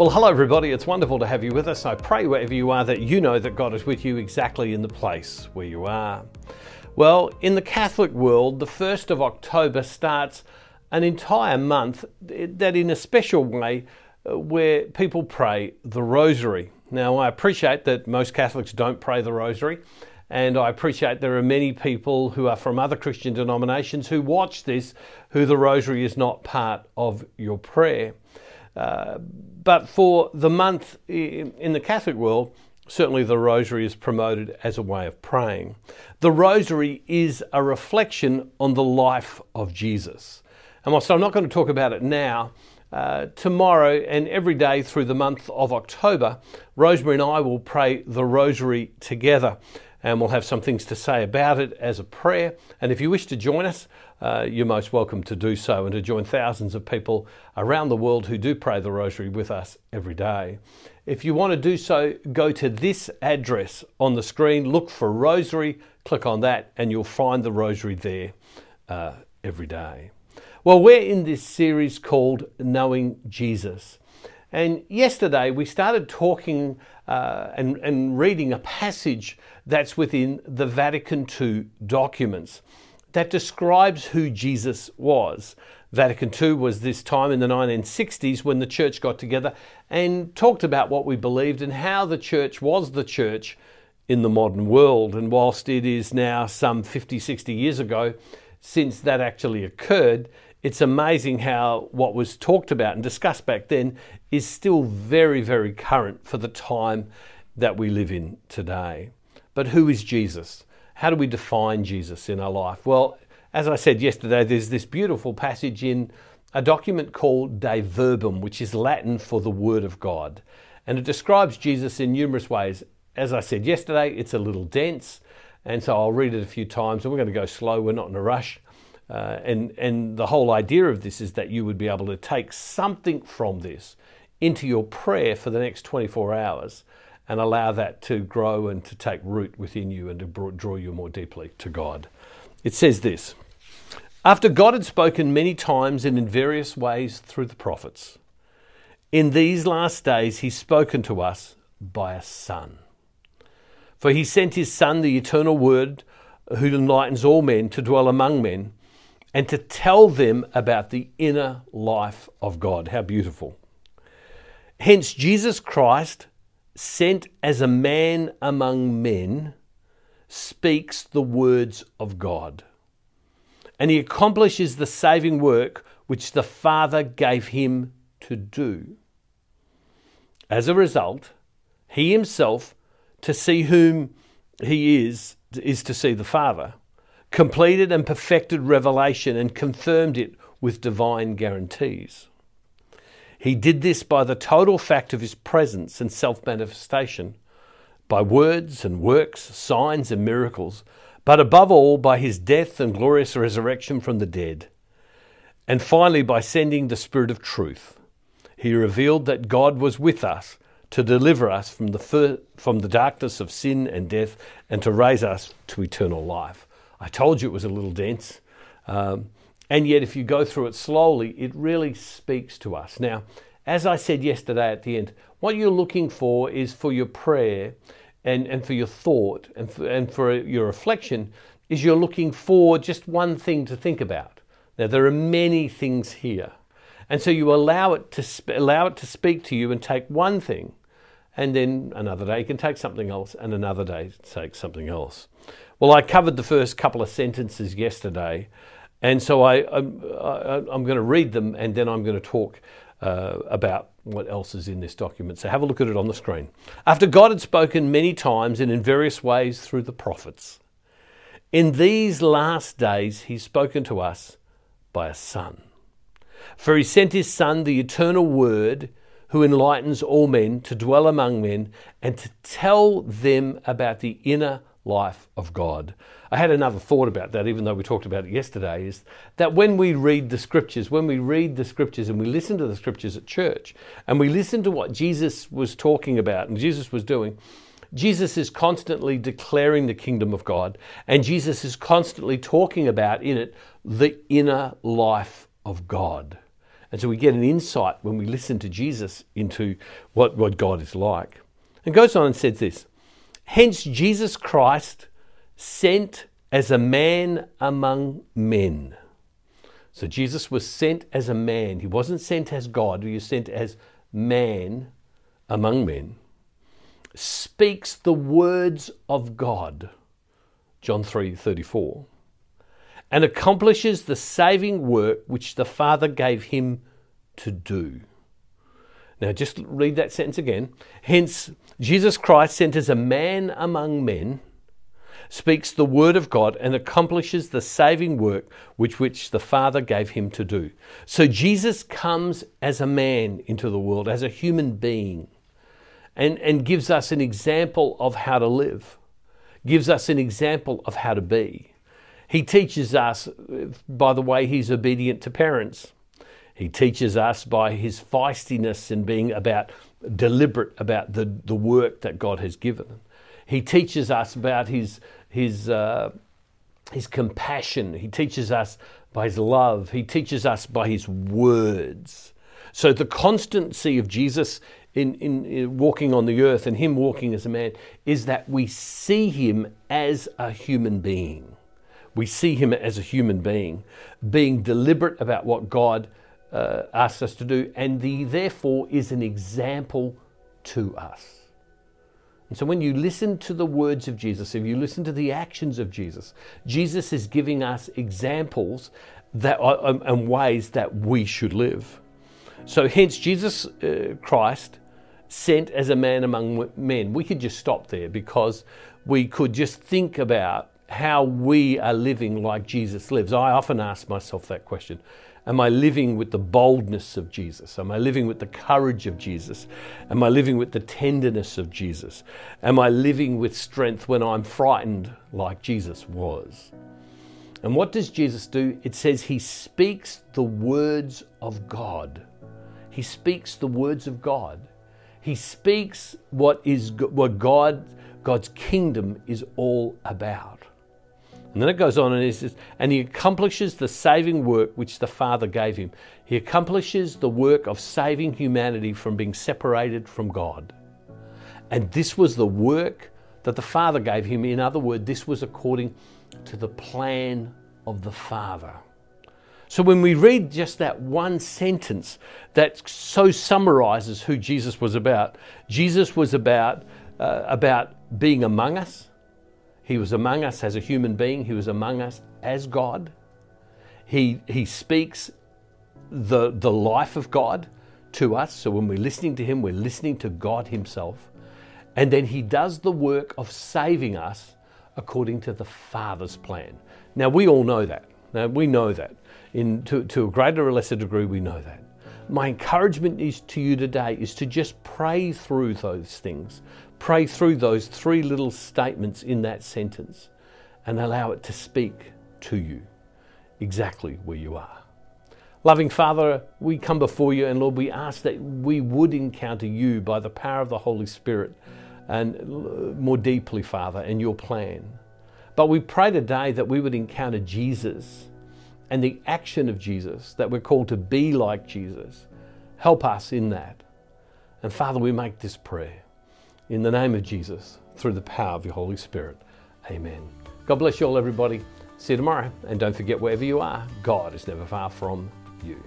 Well, hello, everybody. It's wonderful to have you with us. I pray wherever you are that you know that God is with you exactly in the place where you are. Well, in the Catholic world, the 1st of October starts an entire month that, in a special way, uh, where people pray the Rosary. Now, I appreciate that most Catholics don't pray the Rosary, and I appreciate there are many people who are from other Christian denominations who watch this who the Rosary is not part of your prayer. But for the month in the Catholic world, certainly the Rosary is promoted as a way of praying. The Rosary is a reflection on the life of Jesus. And whilst I'm not going to talk about it now, uh, tomorrow and every day through the month of October, Rosemary and I will pray the Rosary together and we'll have some things to say about it as a prayer. And if you wish to join us, uh, you're most welcome to do so and to join thousands of people around the world who do pray the Rosary with us every day. If you want to do so, go to this address on the screen, look for Rosary, click on that, and you'll find the Rosary there uh, every day. Well, we're in this series called Knowing Jesus. And yesterday we started talking uh, and, and reading a passage that's within the Vatican II documents that describes who Jesus was. Vatican II was this time in the 1960s when the church got together and talked about what we believed and how the church was the church in the modern world. And whilst it is now some 50, 60 years ago since that actually occurred, it's amazing how what was talked about and discussed back then is still very, very current for the time that we live in today. But who is Jesus? How do we define Jesus in our life? Well, as I said yesterday, there's this beautiful passage in a document called Dei Verbum, which is Latin for the Word of God. And it describes Jesus in numerous ways. As I said yesterday, it's a little dense, and so I'll read it a few times, and we're going to go slow, we're not in a rush. Uh, and, and the whole idea of this is that you would be able to take something from this into your prayer for the next 24 hours and allow that to grow and to take root within you and to draw you more deeply to God. It says this After God had spoken many times and in various ways through the prophets, in these last days he's spoken to us by a Son. For he sent his Son, the eternal Word, who enlightens all men, to dwell among men and to tell them about the inner life of God. How beautiful. Hence, Jesus Christ, sent as a man among men, speaks the words of God. And he accomplishes the saving work which the Father gave him to do. As a result, he himself, to see whom he is, is to see the Father completed and perfected revelation and confirmed it with divine guarantees. He did this by the total fact of his presence and self manifestation, by words and works, signs and miracles, but above all by his death and glorious resurrection from the dead. And finally, by sending the Spirit of truth. He revealed that God was with us to deliver us from the, fir- from the darkness of sin and death and to raise us to eternal life. I told you it was a little dense. Um, and yet, if you go through it slowly, it really speaks to us. Now, as I said yesterday at the end, what you're looking for is for your prayer and, and for your thought and for, and for your reflection, is you're looking for just one thing to think about. Now, there are many things here. And so you allow it to sp- allow it to speak to you and take one thing, and then another day you can take something else, and another day take something else. Well, I covered the first couple of sentences yesterday, and so I, I'm, I'm going to read them and then I'm going to talk uh, about what else is in this document. So have a look at it on the screen. After God had spoken many times and in various ways through the prophets, in these last days he's spoken to us by a Son. For he sent his Son, the eternal Word, who enlightens all men, to dwell among men and to tell them about the inner life of God. I had another thought about that, even though we talked about it yesterday, is that when we read the scriptures, when we read the scriptures and we listen to the scriptures at church, and we listen to what Jesus was talking about and Jesus was doing, Jesus is constantly declaring the kingdom of God, and Jesus is constantly talking about in it the inner life of God. And so we get an insight when we listen to Jesus into what, what God is like. And goes on and says this Hence, Jesus Christ sent as a man among men. So Jesus was sent as a man. He wasn't sent as God, he was sent as man among men. Speaks the words of God. John 3 34 and accomplishes the saving work which the Father gave him to do. Now, just read that sentence again. Hence, Jesus Christ, sent as a man among men, speaks the word of God and accomplishes the saving work which, which the Father gave him to do. So, Jesus comes as a man into the world, as a human being, and, and gives us an example of how to live, gives us an example of how to be. He teaches us by the way he's obedient to parents. He teaches us by his feistiness and being about deliberate about the, the work that God has given. him. He teaches us about his his uh, his compassion. He teaches us by his love. He teaches us by his words. So the constancy of Jesus in, in, in, walking on the earth and him walking as a man is that we see him as a human being. We see him as a human being, being deliberate about what God uh, asks us to do, and he therefore is an example to us. And so when you listen to the words of Jesus, if you listen to the actions of Jesus, Jesus is giving us examples that are, um, and ways that we should live. So hence Jesus uh, Christ sent as a man among men. We could just stop there because we could just think about how we are living like Jesus lives. I often ask myself that question. Am I living with the boldness of Jesus? Am I living with the courage of Jesus? Am I living with the tenderness of Jesus? Am I living with strength when I'm frightened like Jesus was? And what does Jesus do? It says he speaks the words of God. He speaks the words of God. He speaks what is what God God's kingdom is all about. And then it goes on and he says, and he accomplishes the saving work which the Father gave him. He accomplishes the work of saving humanity from being separated from God. And this was the work that the Father gave him. In other words, this was according to the plan of the Father. So when we read just that one sentence that so summarizes who Jesus was about, Jesus was about, uh, about being among us he was among us as a human being, He was among us as God. He, he speaks the, the life of God to us. So when we're listening to Him, we're listening to God Himself. And then He does the work of saving us according to the Father's plan. Now, we all know that. Now, we know that. In, to, to a greater or lesser degree, we know that. My encouragement is to you today is to just pray through those things. Pray through those three little statements in that sentence and allow it to speak to you exactly where you are. Loving Father, we come before you and Lord, we ask that we would encounter you by the power of the Holy Spirit and more deeply, Father, in your plan. But we pray today that we would encounter Jesus and the action of Jesus, that we're called to be like Jesus. Help us in that. And Father, we make this prayer in the name of Jesus, through the power of your Holy Spirit. Amen. God bless you all, everybody. See you tomorrow. And don't forget, wherever you are, God is never far from you.